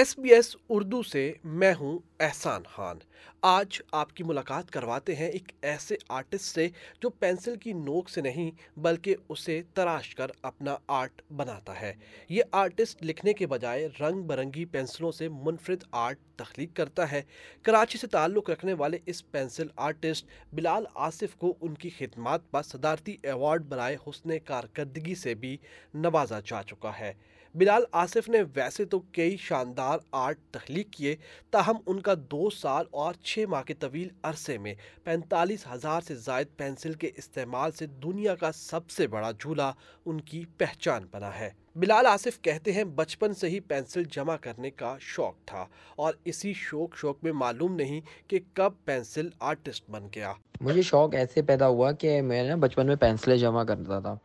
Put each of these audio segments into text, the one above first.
S B S Urdu سے میں ہوں احسان خان۔ آج آپ کی ملاقات کرواتے ہیں ایک ایسے آرٹسٹ سے جو پینسل کی نوک سے نہیں بلکہ اسے تراش کر اپنا آرٹ بناتا ہے۔ یہ آرٹسٹ لکھنے کے بجائے رنگ برنگی پینسلوں سے منفرد آرٹ تخلیق کرتا ہے۔ کراچی سے تعلق رکھنے والے اس پینسل آرٹسٹ بلال آصف کو ان کی خدمات پر صدارتی ایوارڈ برائے حسن کارکردگی سے بھی نوازا جا چکا ہے۔ بلال آصف نے ویسے تو کئی شاندار آرٹ تخلیق کیے، تاہم ان کا دو سال اور چھ ماہ کے طویل عرصے میں پینتالیس ہزار سے زائد پینسل کے استعمال سے دنیا کا سب سے بڑا جھولا ان کی پہچان بنا ہے۔ بلال آصف کہتے ہیں، بچپن سے ہی پینسل جمع کرنے کا شوق تھا اور اسی شوق شوق میں معلوم نہیں کہ کب پینسل آرٹسٹ بن گیا۔ مجھے شوق ایسے پیدا ہوا کہ میں نے بچپن میں پینسلیں جمع کرتا تھا۔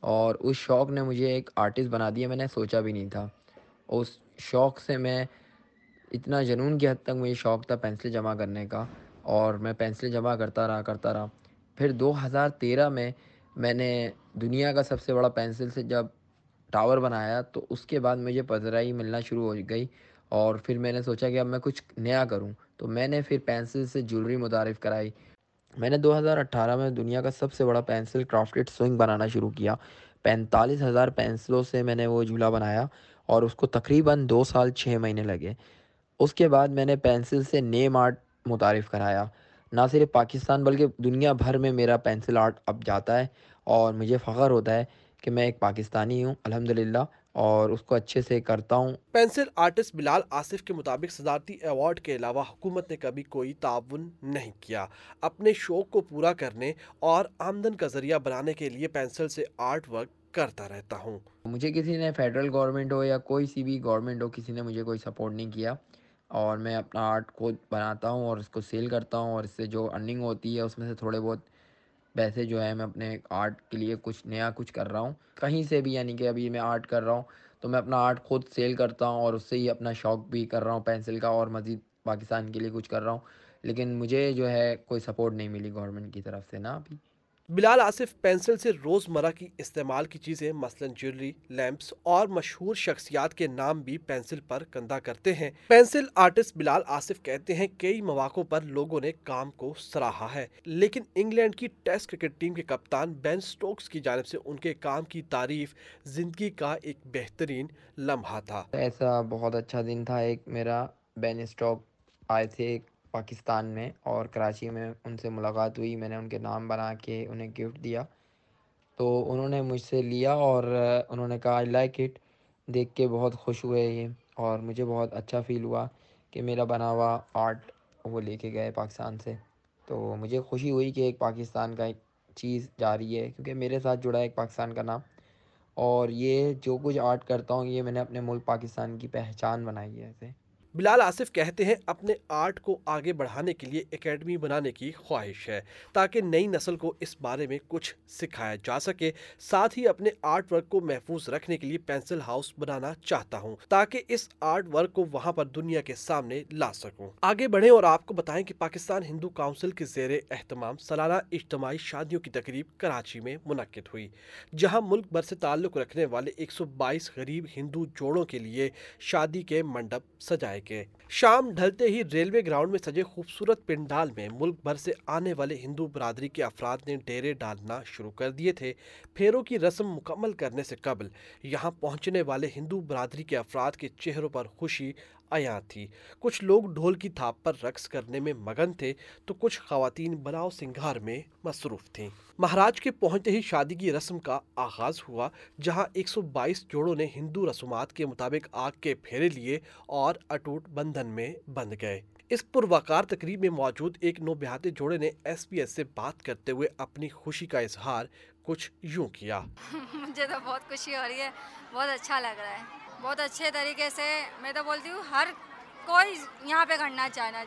اور اس شوق نے مجھے ایک آرٹسٹ بنا دیا، میں نے سوچا بھی نہیں تھا۔ اس شوق سے میں اتنا جنون کی حد تک مجھے شوق تھا پینسل جمع کرنے کا۔ اور میں پینسل جمع کرتا رہا کرتا رہا۔ پھر دو ہزار تیرہ میں میں نے دنیا کا سب سے بڑا پینسل سے جب ٹاور بنایا، تو اس کے بعد مجھے پذرائی ملنا شروع ہو گئی۔ اور پھر میں نے سوچا کہ اب میں کچھ نیا کروں۔ تو میں نے پھر پینسل سے جولری متعارف کرائی۔ میں نے دو ہزار اٹھارہ میں دنیا کا سب سے بڑا پینسل کرافٹڈ سوئنگ بنانا شروع کیا۔ پینتالیس ہزار پینسلوں سے میں نے وہ جھولا بنایا اور اس کو تقریباً دو سال چھ مہینے لگے۔ اس کے بعد میں نے پینسل سے نیم آرٹ متعارف کرایا۔ نہ صرف پاکستان بلکہ دنیا بھر میں میرا پینسل آرٹ اب جاتا ہے اور مجھے فخر ہوتا ہے کہ میں ایک پاکستانی ہوں۔ الحمدللہ اور اس کو اچھے سے کرتا ہوں۔ پینسل آرٹسٹ بلال آصف کے مطابق صدارتی ایوارڈ کے علاوہ حکومت نے کبھی کوئی تعاون نہیں کیا۔ اپنے شوق کو پورا کرنے اور آمدن کا ذریعہ بنانے کے لیے پینسل سے آرٹ ورک کرتا رہتا ہوں۔ مجھے کسی نے فیڈرل گورنمنٹ ہو یا کوئی سی بھی گورنمنٹ ہو کسی نے مجھے کوئی سپورٹ نہیں کیا۔ اور میں اپنا آرٹ خود بناتا ہوں اور اس کو سیل کرتا ہوں اور اس سے جو ارننگ ہوتی ہے اس میں سے تھوڑے بہت پیسے جو ہے میں اپنے آرٹ کے لیے کچھ نیا کچھ کر رہا ہوں۔ کہیں سے بھی یعنی کہ ابھی میں آرٹ کر رہا ہوں تو میں اپنا آرٹ خود سیل کرتا ہوں اور اس سے ہی اپنا شوق بھی کر رہا ہوں۔ پینسل کا اور مزید پاکستان کے لیے کچھ کر رہا ہوں۔ لیکن مجھے جو ہے کوئی سپورٹ نہیں ملی گورنمنٹ کی طرف سے نا ابھی۔ بلال آصف پینسل سے روزمرہ کی استعمال کی چیزیں، مثلا جیولری، لیمپس اور مشہور شخصیات کے نام بھی پینسل پر کندہ کرتے ہیں۔ پینسل آرٹسٹ بلال آصف کہتے ہیں، کئی مواقع پر لوگوں نے کام کو سراہا ہے، لیکن انگلینڈ کی ٹیسٹ کرکٹ ٹیم کے کپتان بین سٹوکس کی جانب سے ان کے کام کی تعریف زندگی کا ایک بہترین لمحہ تھا۔ ایسا بہت اچھا دن تھا، ایک میرا بین سٹوک آئے تھے پاکستان میں اور کراچی میں ان سے ملاقات ہوئی، میں نے ان کے نام بنا کے انہیں گفٹ دیا۔ تو انہوں نے مجھ سے لیا اور انہوں نے کہا آئی لائک اٹ دیکھ کے بہت خوش ہوئے یہ اور مجھے بہت اچھا فیل ہوا کہ میرا بنا ہوا آرٹ وہ لے کے گئے پاکستان سے۔ تو مجھے خوشی ہوئی کہ ایک پاکستان کا ایک چیز جا رہی ہے، کیونکہ میرے ساتھ جڑا ہے ایک پاکستان کا نام۔ اور یہ جو کچھ آرٹ کرتا ہوں، یہ میں نے اپنے ملک پاکستان کی پہچان بنائی ہے ایسے بلال آصف کہتے ہیں اپنے آرٹ کو آگے بڑھانے کے لیے اکیڈمی بنانے کی خواہش ہے تاکہ نئی نسل کو اس بارے میں کچھ سکھایا جا سکے۔ ساتھ ہی اپنے آرٹ ورک کو محفوظ رکھنے کے لیے پینسل ہاؤس بنانا چاہتا ہوں تاکہ اس آرٹ ورک کو وہاں پر دنیا کے سامنے لا سکوں۔ آگے بڑھیں اور آپ کو بتائیں کہ پاکستان ہندو کاؤنسل کے زیر اہتمام سالانہ اجتماعی شادیوں کی تقریب کراچی میں منعقد ہوئی، جہاں ملک بھر سے تعلق رکھنے والے ایک سو بائیس غریب ہندو جوڑوں کے لیے شادی کے منڈپ سجائے کے شام ڈھلتے ہی ریلوے گراؤنڈ میں سجے خوبصورت پنڈال میں ملک بھر سے آنے والے ہندو برادری کے افراد نے ڈیرے ڈالنا شروع کر دیے تھے۔ پھیروں کی رسم مکمل کرنے سے قبل یہاں پہنچنے والے ہندو برادری کے افراد کے چہروں پر خوشی آیات تھی کچھ لوگ ڈھول کی تھاپ پر رقص کرنے میں مگن تھے تو کچھ خواتین بناؤ سنگھار میں مصروف تھیں مہاراج کے پہنچتے ہی شادی کی رسم کا آغاز ہوا جہاں ایک سو بائیس جوڑوں نے ہندو رسومات کے مطابق آگ کے پھیرے لیے اور اٹوٹ بندھن میں بند گئے اس پروکار تقریب میں موجود ایک نو بہاتے جوڑے نے ایس پی ایس سے بات کرتے ہوئے اپنی خوشی کا اظہار کچھ یوں کیا مجھے تو بہت خوشی ہو رہی ہے بہت اچھا لگ رہا ہے بہت اچھے طریقے سے میں تو بولتی ہوں، ہر کوئی یہاں پہ کرنا چاہنا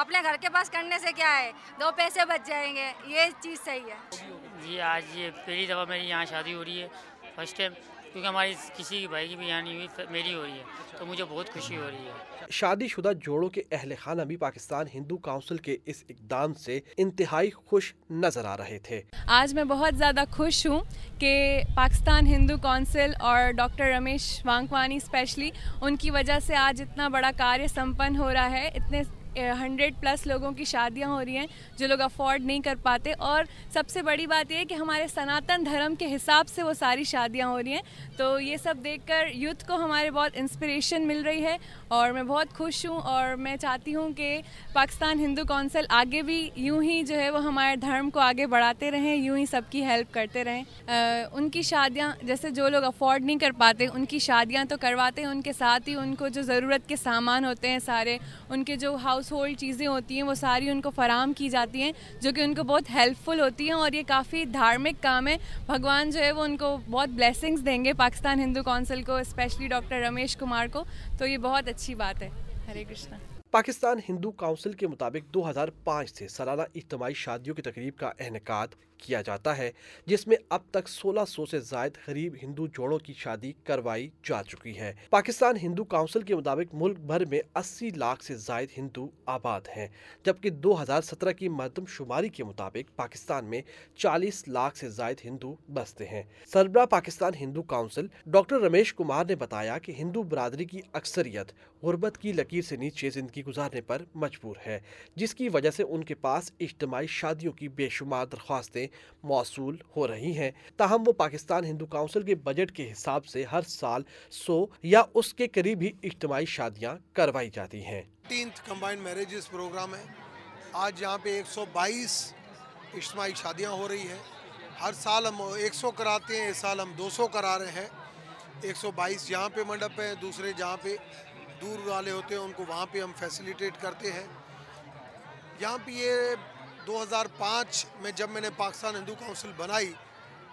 اپنے گھر کے پاس کرنے سے کیا ہے؟ دو پیسے بچ جائیں گے، یہ چیز صحیح ہے۔ جی آج یہ پہلی دفعہ میری یہاں شادی ہو رہی ہے فرسٹ ٹائم کیونکہ ہماری کسی کی بھائی کی بھی یہاں نہیں ہوئی میری ہو رہی ہے تو مجھے بہت خوشی ہو رہی ہے۔ شادی شدہ جوڑوں کے اہل خانہ بھی پاکستان ہندو کاؤنسل کے اس اقدام سے انتہائی خوش نظر آ رہے تھے۔ آج میں بہت زیادہ خوش ہوں کہ پاکستان ہندو کونسل اور ڈاکٹر رمیش وانکوانی اسپیشلی ان کی وجہ سے آج اتنا بڑا کاریہ سمپن ہو رہا ہے اتنے ہنڈریڈ پلس لوگوں کی شادیاں ہو رہی ہیں جو لوگ افورڈ نہیں کر پاتے اور سب سے بڑی بات یہ ہے کہ ہمارے سناتن دھرم کے حساب سے وہ ساری شادیاں ہو رہی ہیں۔ تو یہ سب دیکھ کر یوتھ کو ہمارے بہت انسپریشن مل رہی ہے اور میں بہت خوش ہوں اور میں چاہتی ہوں کہ پاکستان ہندو کونسل آگے بھی یوں ہی جو ہے وہ ہمارے دھرم کو آگے بڑھاتے رہیں، یوں ہی سب کی ہیلپ کرتے رہیں۔ ان کی شادیاں، جیسے جو لوگ افورڈ نہیں کر پاتے، ان کی شادیاں تو کرواتے ہیں، ان کے ساتھ ہی ان کو جو ضرورت کے سامان ہوتے ہیں سارے، ان کے جو ہاؤس ہولڈ چیزیں ہوتی ہیں، وہ ساری ان کو فراہم کی جاتی ہیں، جو کہ ان کو بہت ہیلپ فل ہوتی ہیں اور یہ کافی دھارمک کام ہے۔ بھگوان جو ہے وہ ان کو بہت بلیسنگس دیں گے پاکستان ہندو کونسل کو اسپیشلی ڈاکٹر رمیش کمار کو۔ تو یہ بہت اچھی بات ہے۔ ہرے کرشنا۔ پاکستان ہندو کاؤنسل کے مطابق دو ہزار پانچ سے سالانہ اجتماعی شادیوں کی تقریب کا انعقاد کیا جاتا ہے، جس میں اب تک سولہ سو سے زائد غریب ہندو جوڑوں کی شادی کروائی جا چکی ہے۔ پاکستان ہندو کاؤنسل کے مطابق ملک بھر میں اسی لاکھ سے زائد ہندو آباد ہیں، جبکہ دو ہزار سترہ کی مردم شماری کے مطابق پاکستان میں چالیس لاکھ سے زائد ہندو بستے ہیں۔ سربراہ پاکستان ہندو کاؤنسل ڈاکٹر رمیش کمار نے بتایا کہ ہندو برادری کی اکثریت غربت کی لکیر سے نیچے زندگی گزارنے پر مجبور ہے، جس کی وجہ سے ان کے پاس اجتماعی شادیوں کی بے شمار درخواستیں موصول ہو رہی ہیں۔ تاہم، وہ پاکستان ہندو کاؤنسل کے بجٹ کے حساب سے ہر سال سو یا اس کے قریب ہی اجتماعی شادیاں کروائی جاتی ہیں۔ کمبائنڈ میرجز پروگرام ہے۔ آج یہاں پہ ایک سو بائیس اجتماعی شادیاں ہو رہی ہیں۔ ہر سال ہم ایک سو کراتے ہیں، اس سال ہم دو سو کرا رہے ہیں۔ ایک سو بائیس یہاں پہ منڈپ ہیں دوسرے جہاں پہ دور والے ہوتے ہیں، ان کو وہاں پہ ہم فیسیلیٹیٹ کرتے ہیں۔ یہاں پہ یہ دو ہزار پانچ میں جب میں نے پاکستان ہندو کونسل بنائی،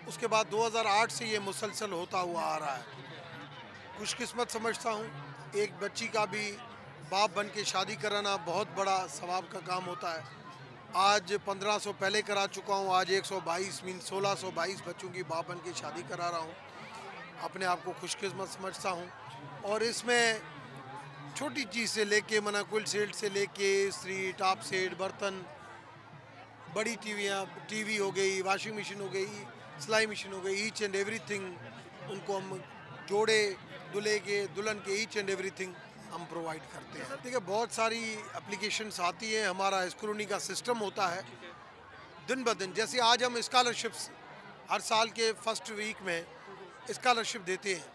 اس کے بعد دو ہزار آٹھ سے یہ مسلسل ہوتا ہوا آ رہا ہے۔ خوش قسمت سمجھتا ہوں، ایک بچی کا بھی باپ بن کے شادی کرانا بہت بڑا ثواب کا کام ہوتا ہے۔ آج پندرہ سو پہلے کرا چکا ہوں، آج ایک سو بائیس مین سولہ سو بائیس بچوں کی باپ بن کے شادی کرا رہا ہوں۔ اپنے آپ کو خوش قسمت سمجھتا ہوں۔ اور اس میں چھوٹی چیز سے لے کے منع کل سیٹ سے لے کے استری ٹاپ سیٹ، برتن بڑی ٹی ویاں ٹی وی ہو گئی، واشنگ مشین ہو گئی، سلائی مشین ہو گئی ایچ اینڈ ایوری تھنگ ان کو ہم جوڑے دلہے کے، دلہن کے ایچ اینڈ ایوری تھنگ ہم پرووائڈ کرتے ہیں۔ دیکھیں، بہت ساری اپلیکیشنس آتی ہیں، ہمارا اسکرونی کا سسٹم ہوتا ہے۔ دن بدن جیسے آج ہم اسکالرشپس ہر سال کے فرسٹ ویک میں اسکالرشپ دیتے ہیں۔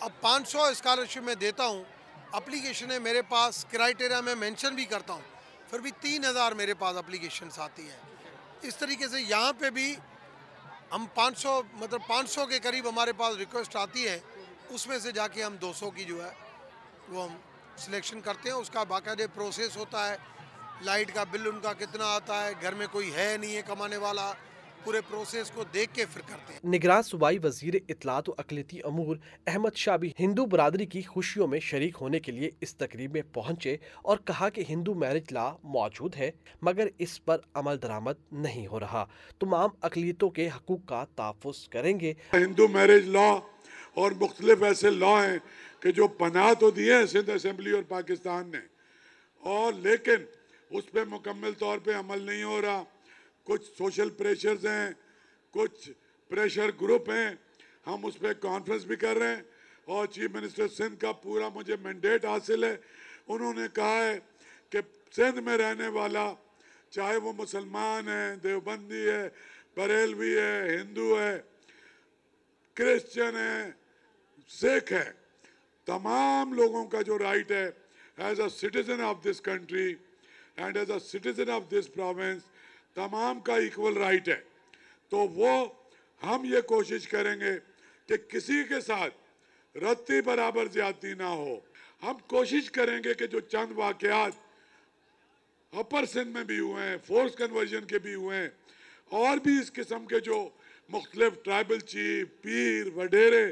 اب پانچ سو اسکالرشپ میں دیتا ہوں۔ اپلیکیشنیں میرے پاس کرائٹیریا میں مینشن بھی کرتا ہوں۔ پھر بھی تین ہزار میرے پاس اپلیکیشنس آتی ہیں۔ اس طریقے سے یہاں پہ بھی ہم پانچ سو مطلب پانچ سو کے قریب ہمارے پاس ریکویسٹ آتی ہے اس میں سے جا کے ہم دو سو کی جو ہے وہ ہم سلیکشن کرتے ہیں۔ اس کا باقاعدہ پروسیس ہوتا ہے۔ لائٹ کا بل ان کا کتنا آتا ہے۔ گھر میں کوئی ہے نہیں ہے کمانے والا۔ پورے پروسیس کو دیکھ کے پھر کرتے ہیں۔ نگران صوبائی وزیر اطلاعات و اقلیتی امور احمد شاہ بھی ہندو برادری کی خوشیوں میں شریک ہونے کے لیے اس تقریب میں پہنچے اور کہا کہ ہندو میرج لا موجود ہے مگر اس پر عمل درآمد نہیں ہو رہا۔ تمام اقلیتوں کے حقوق کا تحفظ کریں گے۔ ہندو میرج لا اور مختلف ایسے لا ہیں کہ جو پناہ تو دیے ہیں سندھ اسمبلی اور پاکستان نے اور لیکن اس پہ مکمل طور پہ عمل نہیں ہو رہا۔ کچھ سوشل پریشرز ہیں، کچھ پریشر گروپ ہیں، ہم اس پہ کانفرنس بھی کر رہے ہیں اور چیف منسٹر سندھ کا پورا مجھے مینڈیٹ حاصل ہے۔ انہوں نے کہا ہے کہ سندھ میں رہنے والا، چاہے وہ مسلمان ہے، دیوبندی ہے، بریلوی ہے، ہندو ہے، کرسچن ہے، سکھ ہے، تمام لوگوں کا جو رائٹ ہے as a citizen of this country and as a citizen of this province تمام کا ایکول رائٹ ہے۔ تو وہ ہم یہ کوشش کریں گے کہ کسی کے ساتھ رتی برابر زیادتی نہ ہو۔ ہم کوشش کریں گے کہ جو چند واقعات اپر سندھ میں بھی ہوئے ہیں فورس کنورژن کے بھی ہوئے ہیں، اور بھی اس قسم کے جو مختلف ٹرائبل چیف پیر، وڈیرے،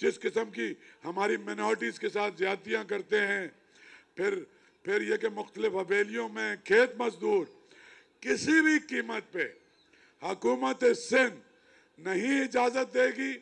جس قسم کی ہماری منورٹیز کے ساتھ زیادتیاں کرتے ہیں، پھر پھر یہ کہ مختلف حویلیوں میں کھیت مزدور کسی بھی قیمت پہ حکومت سندھ نہیں اجازت دے گی